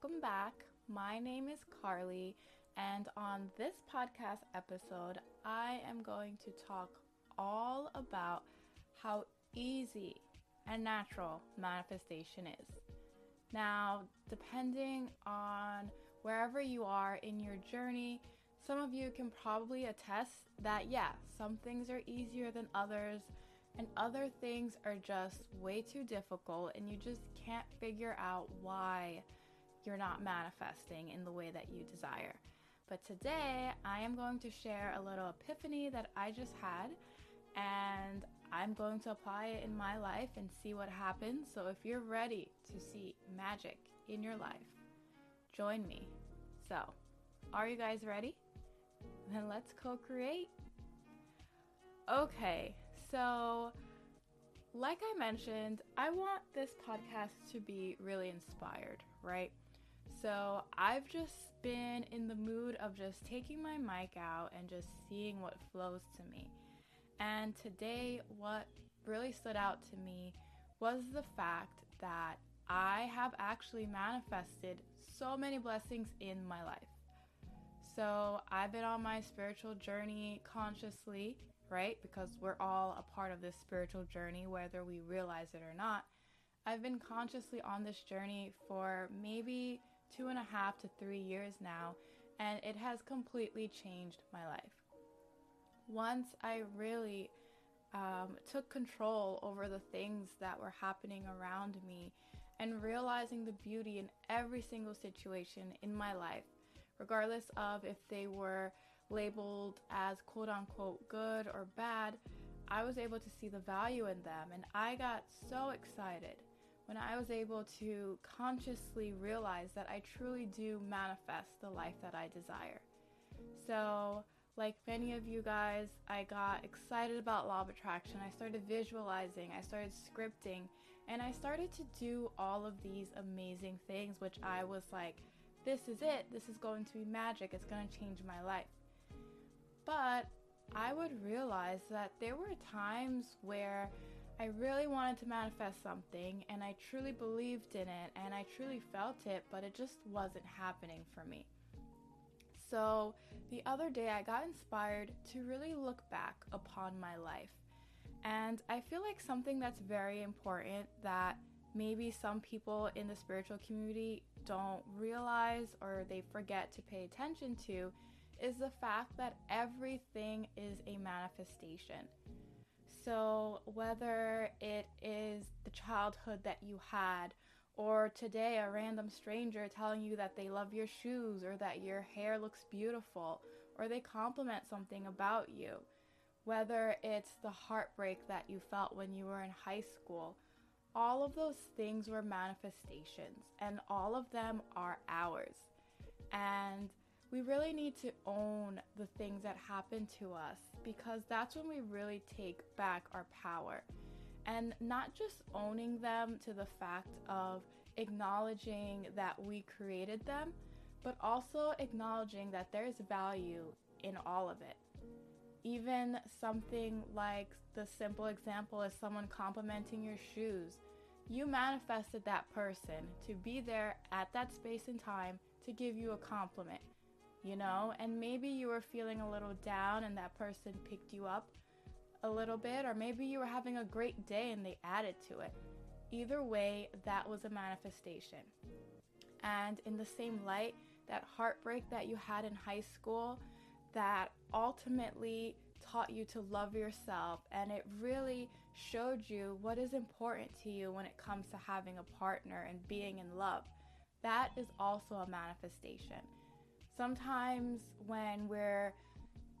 Welcome back. My name is Carly, and on this podcast episode, I am going to talk all about how easy and natural manifestation is. Now, depending on wherever you are in your journey, some of you can probably attest that, yeah, some things are easier than others, and other things are just way too difficult, and you just can't figure out why you're not manifesting in the way that you desire. But today, I am going to share a little epiphany that I just had, and I'm going to apply it in my life and see what happens. So if you're ready to see magic in your life, join me. So, are you guys ready? Then let's co create. Okay, so like I mentioned, I want this podcast to be really inspired, right? So I've just been in the mood of just taking my mic out and just seeing what flows to me. And today, what really stood out to me was the fact that I have actually manifested so many blessings in my life. So, I've been on my spiritual journey consciously, right? Because we're all a part of this spiritual journey, whether we realize it or not. I've been consciously on this journey for maybe two and a half to three years now, and it has completely changed my life once I really um, took control over the things that were happening around me and realizing the beauty in every single situation in my life, regardless of if they were labeled as quote unquote good or bad, I was able to see the value in them. And I got so excited when I was able to consciously realize that I truly do manifest the life that I desire. So, like many of you guys, I got excited about law of attraction. I started visualizing, I started scripting, and I started to do all of these amazing things, which I was like, this is it. This is going to be magic. It's going to change my life. But I would realize that there were times where I really wanted to manifest something and I truly believed in it and I truly felt it, but it just wasn't happening for me. So the other day, I got inspired to really look back upon my life. And I feel like something that's very important that maybe some people in the spiritual community don't realize or they forget to pay attention to is the fact that everything is a manifestation. So, whether it is the childhood that you had, or today, a random stranger telling you that they love your shoes or that your hair looks beautiful or they compliment something about you. Whether it's the heartbreak that you felt when you were in high school, all of those things were manifestations and all of them are ours. And we really need to own the things that happen to us because that's when we really take back our power and not just owning them to the fact of acknowledging that we created them, but also acknowledging that there's value in all of it. Even something like the simple example is someone complimenting your shoes. You manifested that person to be there at that space and time to give you a compliment, you know? And maybe you were feeling a little down and that person picked you up a little bit, or maybe you were having a great day and they added to it. Either way, that was a manifestation. And in the same light, that heartbreak that you had in high school that ultimately taught you to love yourself and it really showed you what is important to you when it comes to having a partner and being in love. That is also a manifestation. Sometimes when we're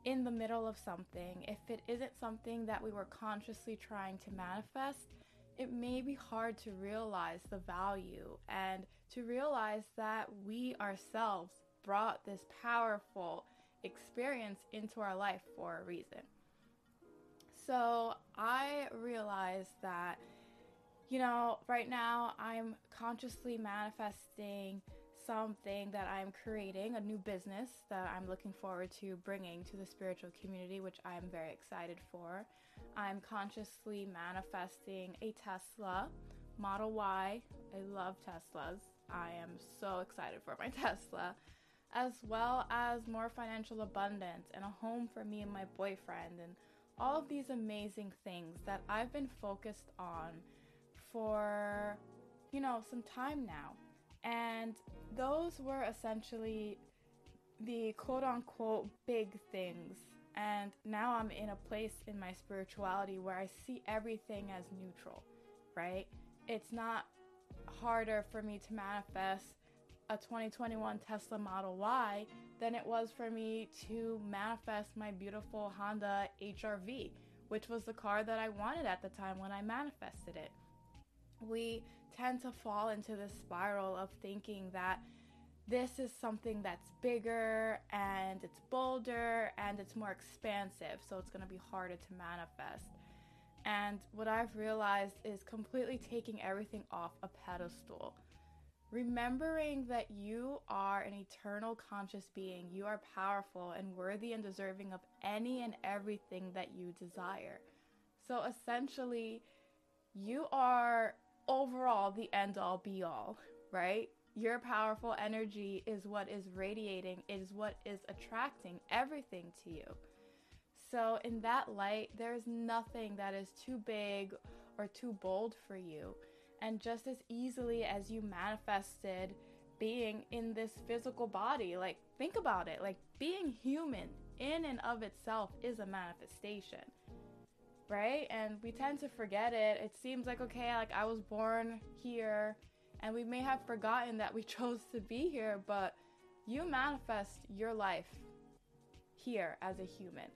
in the middle of something, if it isn't something that we were consciously trying to manifest, it may be hard to realize the value and to realize that we ourselves brought this powerful experience into our life for a reason. So I realized that, you know, right now I'm consciously manifesting something that I'm creating, a new business that I'm looking forward to bringing to the spiritual community, which I'm very excited for. I'm consciously manifesting a Tesla Model Y. I love Teslas. I am so excited for my Tesla, as well as more financial abundance and a home for me and my boyfriend, and all of these amazing things that I've been focused on for, you know, some time now. And those were essentially the quote unquote big things. And now I'm in a place in my spirituality where I see everything as neutral, right? It's not harder for me to manifest a 2021 Tesla Model Y than it was for me to manifest my beautiful Honda HRV, which was the car that I wanted at the time when I manifested it. We tend to fall into the spiral of thinking that this is something that's bigger and it's bolder and it's more expansive, so it's going to be harder to manifest. And what I've realized is completely taking everything off a pedestal. Remembering that you are an eternal conscious being, you are powerful and worthy and deserving of any and everything that you desire. So essentially, you are overall the end all be all, right? Your powerful energy is what is radiating, is what is attracting everything to you. So, in that light, there's nothing that is too big or too bold for you. And just as easily as you manifested being in this physical body, like, think about it like, being human in and of itself is a manifestation right? And we tend to forget it. It seems like, okay, like I was born here, and we may have forgotten that we chose to be here, but you manifest your life here as a human.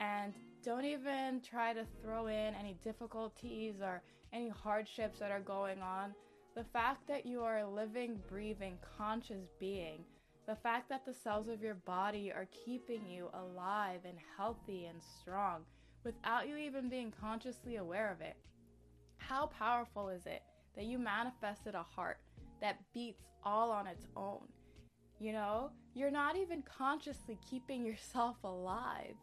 And don't even try to throw in any difficulties or any hardships that are going on. The fact that you are a living, breathing, conscious being, the fact that the cells of your body are keeping you alive and healthy and strong without you even being consciously aware of it. How powerful is it that you manifested a heart that beats all on its own? You know, you're not even consciously keeping yourself alive.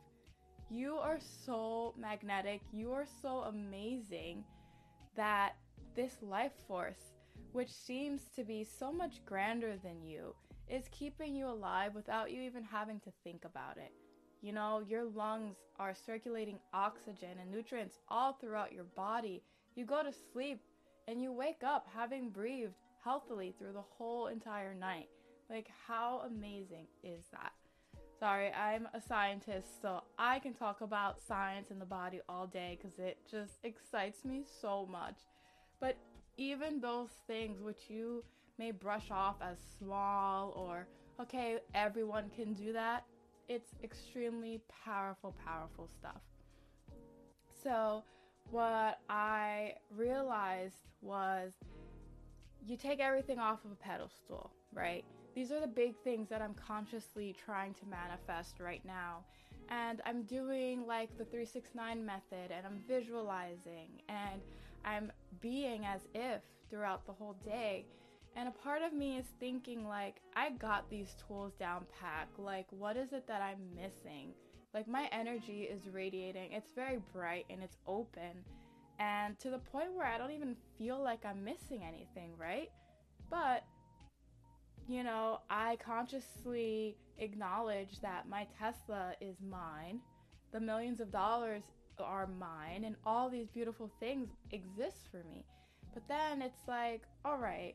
You are so magnetic, you are so amazing that this life force, which seems to be so much grander than you, is keeping you alive without you even having to think about it. You know, your lungs are circulating oxygen and nutrients all throughout your body. You go to sleep and you wake up having breathed healthily through the whole entire night. Like, how amazing is that? Sorry, I'm a scientist, so I can talk about science and the body all day because it just excites me so much. But even those things which you may brush off as small or, okay, everyone can do that, it's extremely powerful, powerful stuff. So, what I realized was you take everything off of a pedestal, right? These are the big things that I'm consciously trying to manifest right now. And I'm doing like the 369 method and I'm visualizing and I'm being as if throughout the whole day and a part of me is thinking, like, I got these tools down pat. Like, what is it that I'm missing? Like, my energy is radiating. It's very bright and it's open. And to the point where I don't even feel like I'm missing anything, right? But, you know, I consciously acknowledge that my Tesla is mine. The millions of dollars are mine. And all these beautiful things exist for me. But then it's like, all right,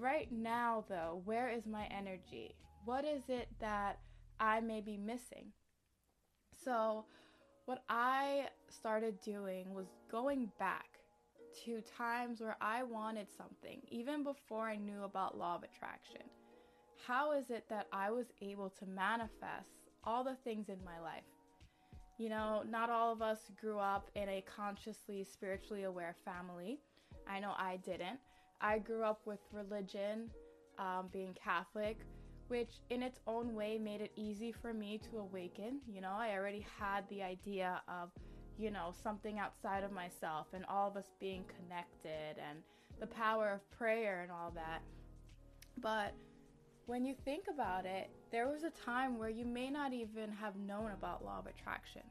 Right now, though, where is my energy? What is it that I may be missing? So, what I started doing was going back to times where I wanted something, even before I knew about law of attraction. How is it that I was able to manifest all the things in my life? You know, not all of us grew up in a consciously spiritually aware family. I know I didn't. I grew up with religion, um, being Catholic, which in its own way made it easy for me to awaken. You know, I already had the idea of, you know, something outside of myself and all of us being connected and the power of prayer and all that. But when you think about it, there was a time where you may not even have known about law of attraction.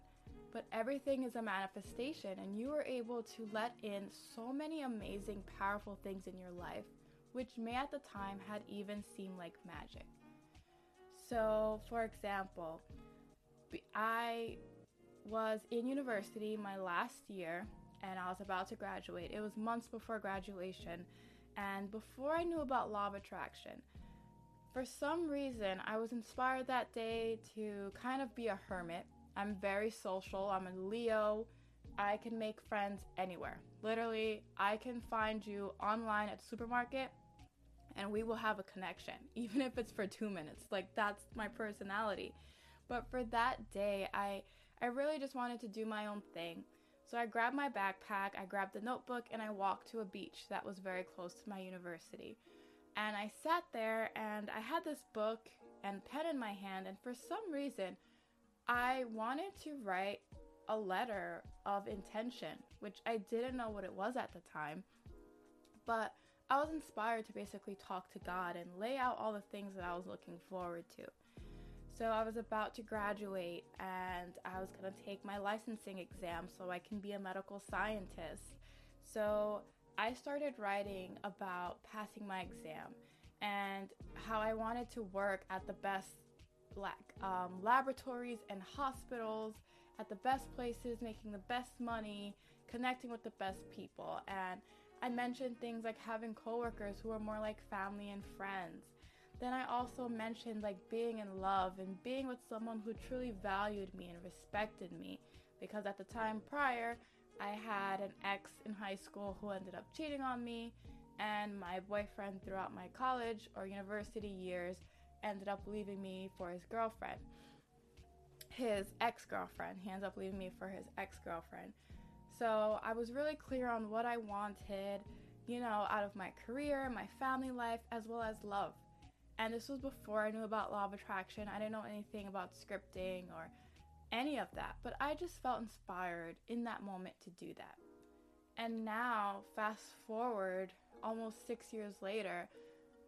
But everything is a manifestation, and you were able to let in so many amazing, powerful things in your life, which may at the time had even seemed like magic. So, for example, I was in university my last year and I was about to graduate. It was months before graduation, and before I knew about law of attraction, for some reason, I was inspired that day to kind of be a hermit. I'm very social, I'm a Leo. I can make friends anywhere. Literally, I can find you online at supermarket and we will have a connection, even if it's for 2 minutes. Like that's my personality. But for that day, I I really just wanted to do my own thing. So I grabbed my backpack, I grabbed the notebook, and I walked to a beach that was very close to my university. And I sat there and I had this book and pen in my hand, and for some reason, I wanted to write a letter of intention, which I didn't know what it was at the time. But I was inspired to basically talk to God and lay out all the things that I was looking forward to. So I was about to graduate and I was going to take my licensing exam so I can be a medical scientist. So I started writing about passing my exam and how I wanted to work at the best like um, laboratories and hospitals, at the best places, making the best money, connecting with the best people. And I mentioned things like having coworkers who are more like family and friends. Then I also mentioned like being in love and being with someone who truly valued me and respected me because at the time prior, I had an ex in high school who ended up cheating on me, and my boyfriend throughout my college or university years ended up leaving me for his girlfriend. His ex girlfriend. He ended up leaving me for his ex girlfriend. So I was really clear on what I wanted, you know, out of my career, my family life, as well as love. And this was before I knew about law of attraction. I didn't know anything about scripting or any of that, but I just felt inspired in that moment to do that. And now, fast forward almost six years later,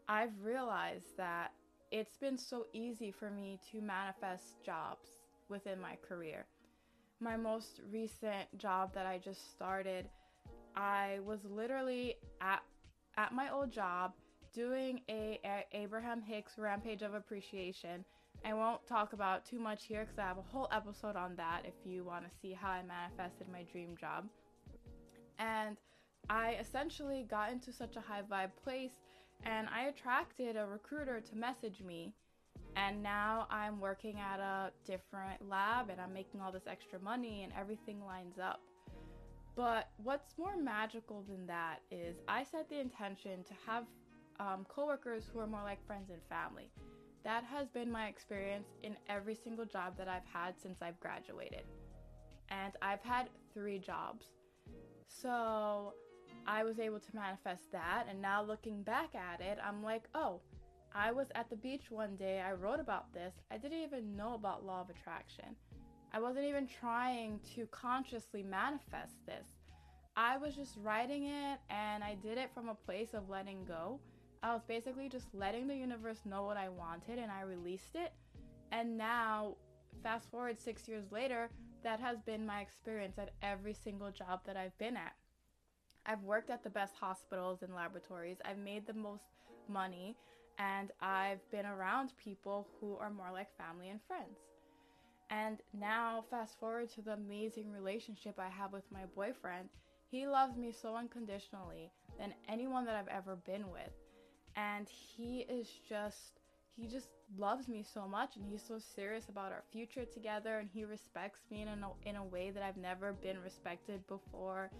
I've realized that it's been so easy for me to manifest jobs within my career. My most recent job that I just started, I was literally at at my old job doing a, a Abraham Hicks rampage of appreciation I won't talk about too much here because I have a whole episode on that if you want to see how I manifested my dream job. And I essentially got into such a high vibe place and I attracted a recruiter to message me. And now I'm working at a different lab and I'm making all this extra money and everything lines up. But what's more magical than that is I set the intention to have um, coworkers who are more like friends and family. That has been my experience in every single job that I've had since I've graduated. And I've had three jobs. So I was able to manifest that. And now looking back at it, I'm like, oh, I was at the beach one day. I wrote about this. I didn't even know about law of attraction. I wasn't even trying to consciously manifest this. I was just writing it and I did it from a place of letting go I was basically just letting the universe know what I wanted and I released it. And now, fast forward six years later, that has been my experience at every single job that I've been at. I've worked at the best hospitals and laboratories, I've made the most money, and I've been around people who are more like family and friends. And now, fast forward to the amazing relationship I have with my boyfriend. He loves me so unconditionally than anyone that I've ever been with and he is just he just loves me so much and he's so serious about our future together and he respects me in a, in a way that I've never been respected before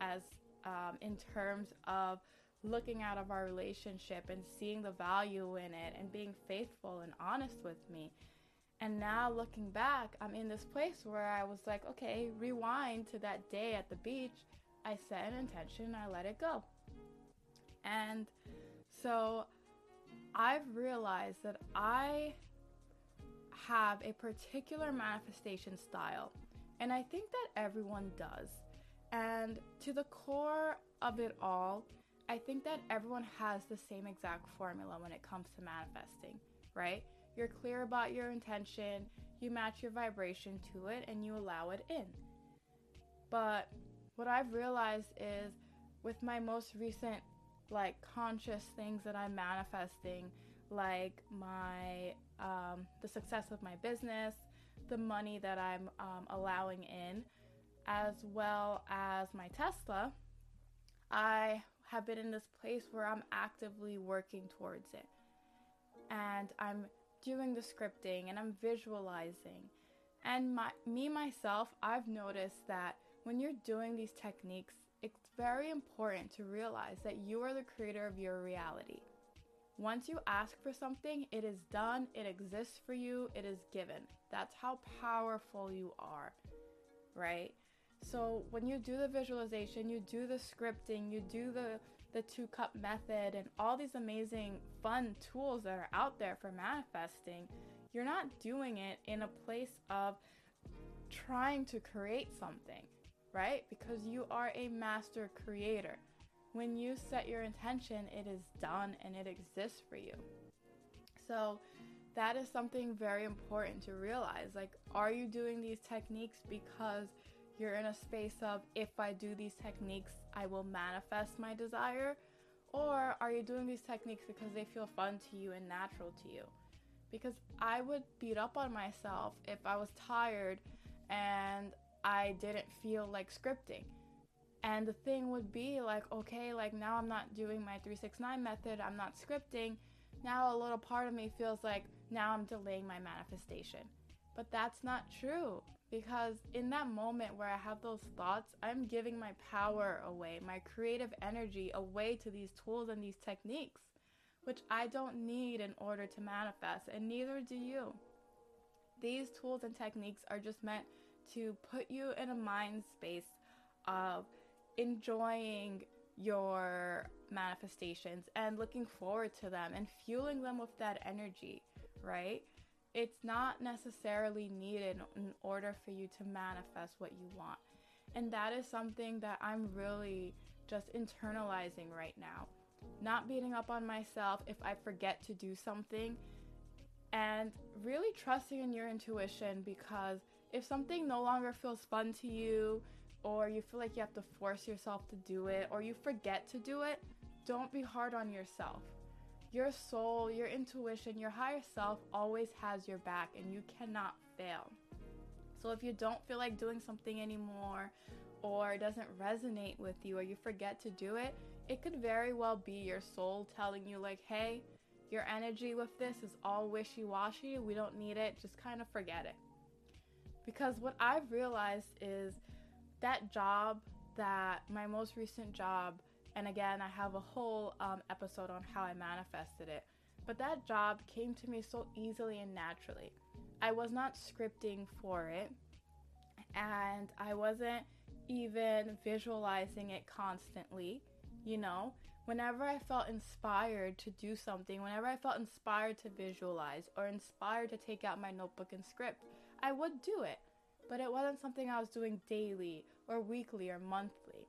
as um, in terms of looking out of our relationship and seeing the value in it and being faithful and honest with me And now looking back, I'm in this place where I was like, okay, rewind to that day at the beach. I set an intention, I let it go. And so I've realized that I have a particular manifestation style, and I think that everyone does. And to the core of it all, I think that everyone has the same exact formula when it comes to manifesting, right? You're clear about your intention, you match your vibration to it, and you allow it in. But what I've realized is with my most recent like conscious things that I'm manifesting, like my um, the success of my business, the money that I'm um, allowing in, as well as my Tesla, I have been in this place where I'm actively working towards it. And I'm doing the scripting and I'm visualizing. And my me myself, I've noticed that when you're doing these techniques, it's very important to realize that you are the creator of your reality. Once you ask for something, it is done, it exists for you, it is given. That's how powerful you are, right? So when you do the visualization, you do the scripting, you do the the two cup method and all these amazing fun tools that are out there for manifesting, you're not doing it in a place of trying to create something, right? Because you are a master creator. When you set your intention, it is done and it exists for you. So, that is something very important to realize. Like, are you doing these techniques because you're in a space of if I do these techniques, I will manifest my desire? Or are you doing these techniques because they feel fun to you and natural to you? Because I would beat up on myself if I was tired and I didn't feel like scripting. And the thing would be like, okay, like now I'm not doing my 369 method, I'm not scripting. Now a little part of me feels like now I'm delaying my manifestation. But that's not true because in that moment where I have those thoughts, I'm giving my power away, my creative energy away to these tools and these techniques, which I don't need in order to manifest, and neither do you. These tools and techniques are just meant to put you in a mind space of enjoying your manifestations and looking forward to them and fueling them with that energy, right? It's not necessarily needed in order for you to manifest what you want. And that is something that I'm really just internalizing right now. Not beating up on myself if I forget to do something and really trusting in your intuition because if something no longer feels fun to you or you feel like you have to force yourself to do it or you forget to do it, don't be hard on yourself your soul, your intuition, your higher self always has your back and you cannot fail. So if you don't feel like doing something anymore or doesn't resonate with you or you forget to do it, it could very well be your soul telling you, like, hey, your energy with this is all wishy washy. We don't need it. Just kind of forget it. Because what I've realized is that job, that my most recent job, and again, I have a whole um, episode on how I manifested it. But that job came to me so easily and naturally. I was not scripting for it, and I wasn't even visualizing it constantly. You know, whenever I felt inspired to do something, whenever I felt inspired to visualize or inspired to take out my notebook and script, I would do it. But it wasn't something I was doing daily or weekly or monthly.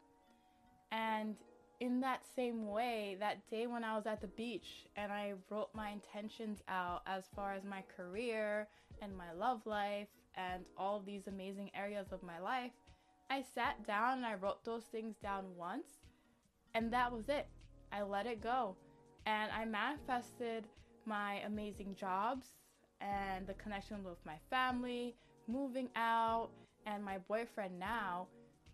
And in that same way, that day when I was at the beach and I wrote my intentions out as far as my career and my love life and all of these amazing areas of my life, I sat down and I wrote those things down once, and that was it. I let it go. And I manifested my amazing jobs and the connection with my family, moving out, and my boyfriend now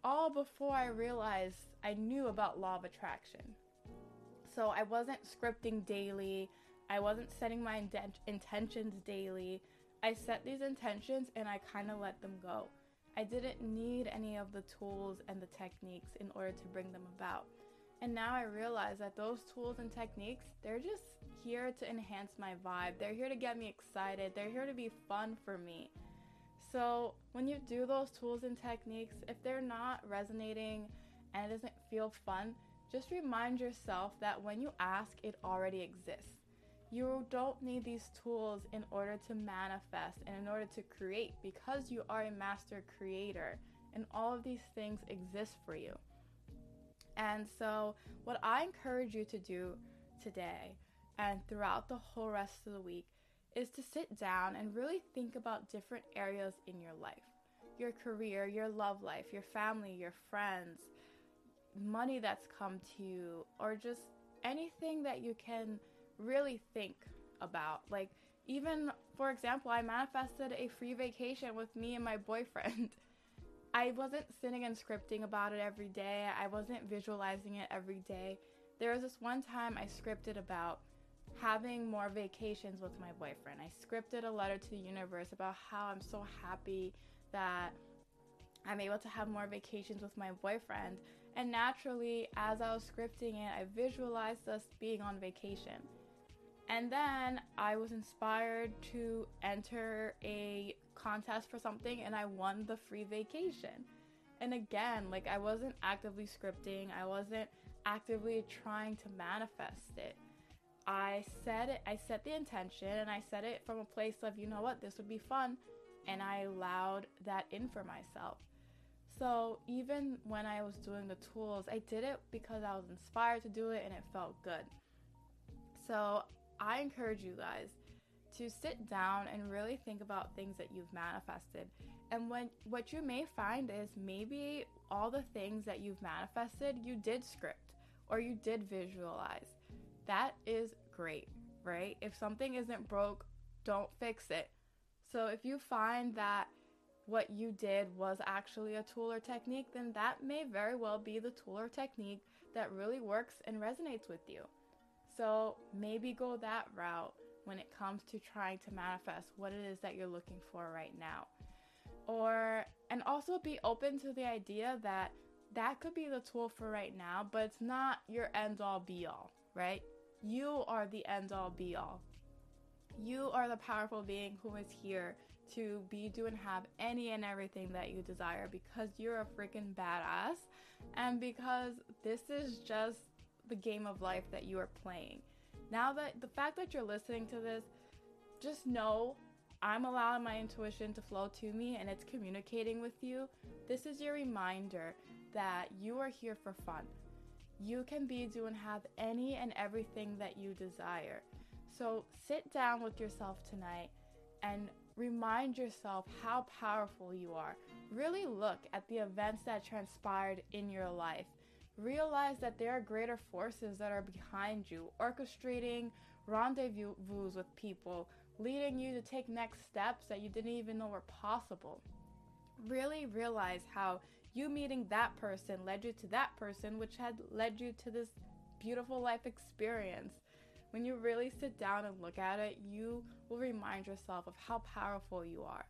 all before I realized I knew about law of attraction. So I wasn't scripting daily, I wasn't setting my intentions daily. I set these intentions and I kind of let them go. I didn't need any of the tools and the techniques in order to bring them about And now I realize that those tools and techniques, they're just here to enhance my vibe. They're here to get me excited. They're here to be fun for me. So, when you do those tools and techniques, if they're not resonating and it doesn't feel fun, just remind yourself that when you ask, it already exists. You don't need these tools in order to manifest and in order to create because you are a master creator and all of these things exist for you. And so, what I encourage you to do today and throughout the whole rest of the week is to sit down and really think about different areas in your life your career, your love life, your family, your friends, money that's come to you, or just anything that you can really think about. Like, even for example, I manifested a free vacation with me and my boyfriend. I wasn't sitting and scripting about it every day, I wasn't visualizing it every day. There was this one time I scripted about having more vacations with my boyfriend. I scripted a letter to the universe about how I'm so happy that I'm able to have more vacations with my boyfriend. And naturally, as I was scripting it, I visualized us being on vacation. And then I was inspired to enter a contest for something and I won the free vacation. And again, like I wasn't actively scripting, I wasn't actively trying to manifest it. I said it, I set the intention and I said it from a place of, you know what, this would be fun. And I allowed that in for myself. So even when I was doing the tools, I did it because I was inspired to do it and it felt good. So I encourage you guys to sit down and really think about things that you've manifested. And when what you may find is maybe all the things that you've manifested, you did script or you did visualize. That is great, right? If something isn't broke, don't fix it. So if you find that what you did was actually a tool or technique, then that may very well be the tool or technique that really works and resonates with you. So maybe go that route when it comes to trying to manifest what it is that you're looking for right now. Or, and also be open to the idea that that could be the tool for right now, but it's not your end all be all, right? You are the end all be all. You are the powerful being who is here to be, do, and have any and everything that you desire because you're a freaking badass and because this is just the game of life that you are playing. Now that the fact that you're listening to this, just know I'm allowing my intuition to flow to me and it's communicating with you. This is your reminder that you are here for fun. You can be, do, and have any and everything that you desire. So sit down with yourself tonight and remind yourself how powerful you are. Really look at the events that transpired in your life realize that there are greater forces that are behind you, orchestrating rendezvous with people, leading you to take next steps that you didn't even know were possible. Really realize how you meeting that person led you to that person, which had led you to this beautiful life experience. When you really sit down and look at it, you will remind yourself of how powerful you are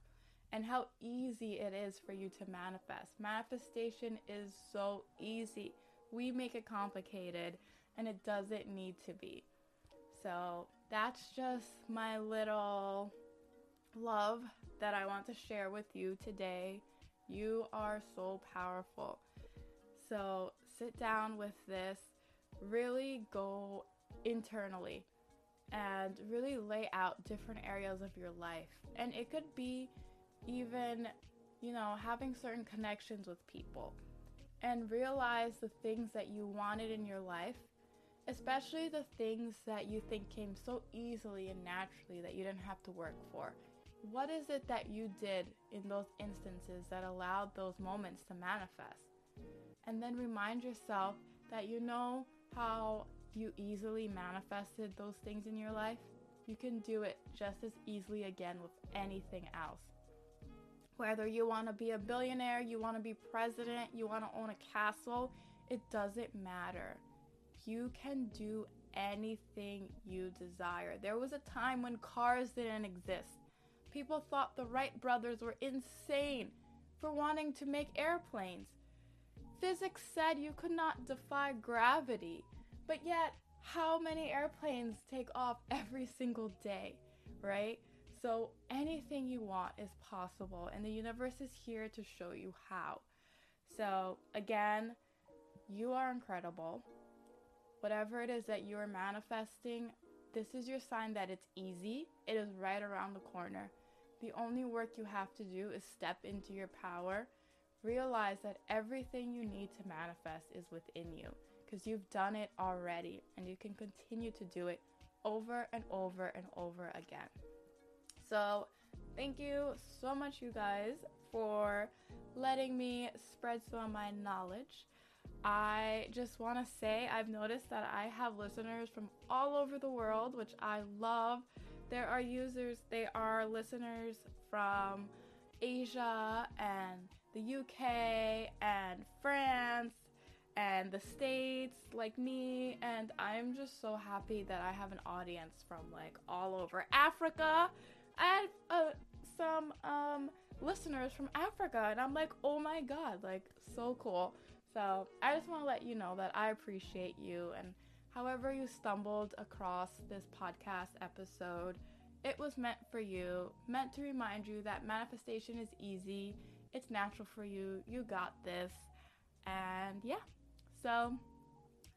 and how easy it is for you to manifest. Manifestation is so easy we make it complicated and it doesn't need to be. So that's just my little love that I want to share with you today. You are so powerful. So sit down with this, really go internally and really lay out different areas of your life. And it could be even, you know, having certain connections with people and realize the things that you wanted in your life, especially the things that you think came so easily and naturally that you didn't have to work for. What is it that you did in those instances that allowed those moments to manifest? And then remind yourself that you know how you easily manifested those things in your life. You can do it just as easily again with anything else. Whether you want to be a billionaire, you want to be president, you want to own a castle, it doesn't matter. You can do anything you desire. There was a time when cars didn't exist. People thought the Wright brothers were insane for wanting to make airplanes. physics said you could not defy gravity. But yet, how many airplanes take off every single day, right? So anything you want is possible, and the universe is here to show you how. So, again, you are incredible. Whatever it is that you are manifesting, this is your sign that it's easy. It is right around the corner. The only work you have to do is step into your power. Realize that everything you need to manifest is within you because you've done it already and you can continue to do it over and over and over again. So, thank you so much, you guys, for letting me spread some of my knowledge. I just want to say I've noticed that I have listeners from all over the world, which I love. There are users, they are listeners from Asia and the UK and France and the States, like me. And I'm just so happy that I have an audience from like all over Africa. I had uh, some um, listeners from Africa, and I'm like, oh my god, like so cool. So I just want to let you know that I appreciate you and however you stumbled across this podcast episode, it was meant for you, meant to remind you that manifestation is easy, it's natural for you, you got this. And yeah, so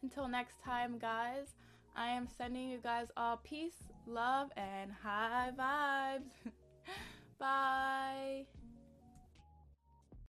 until next time, guys, I am sending you guys all peace, love, and high vibes. Bye.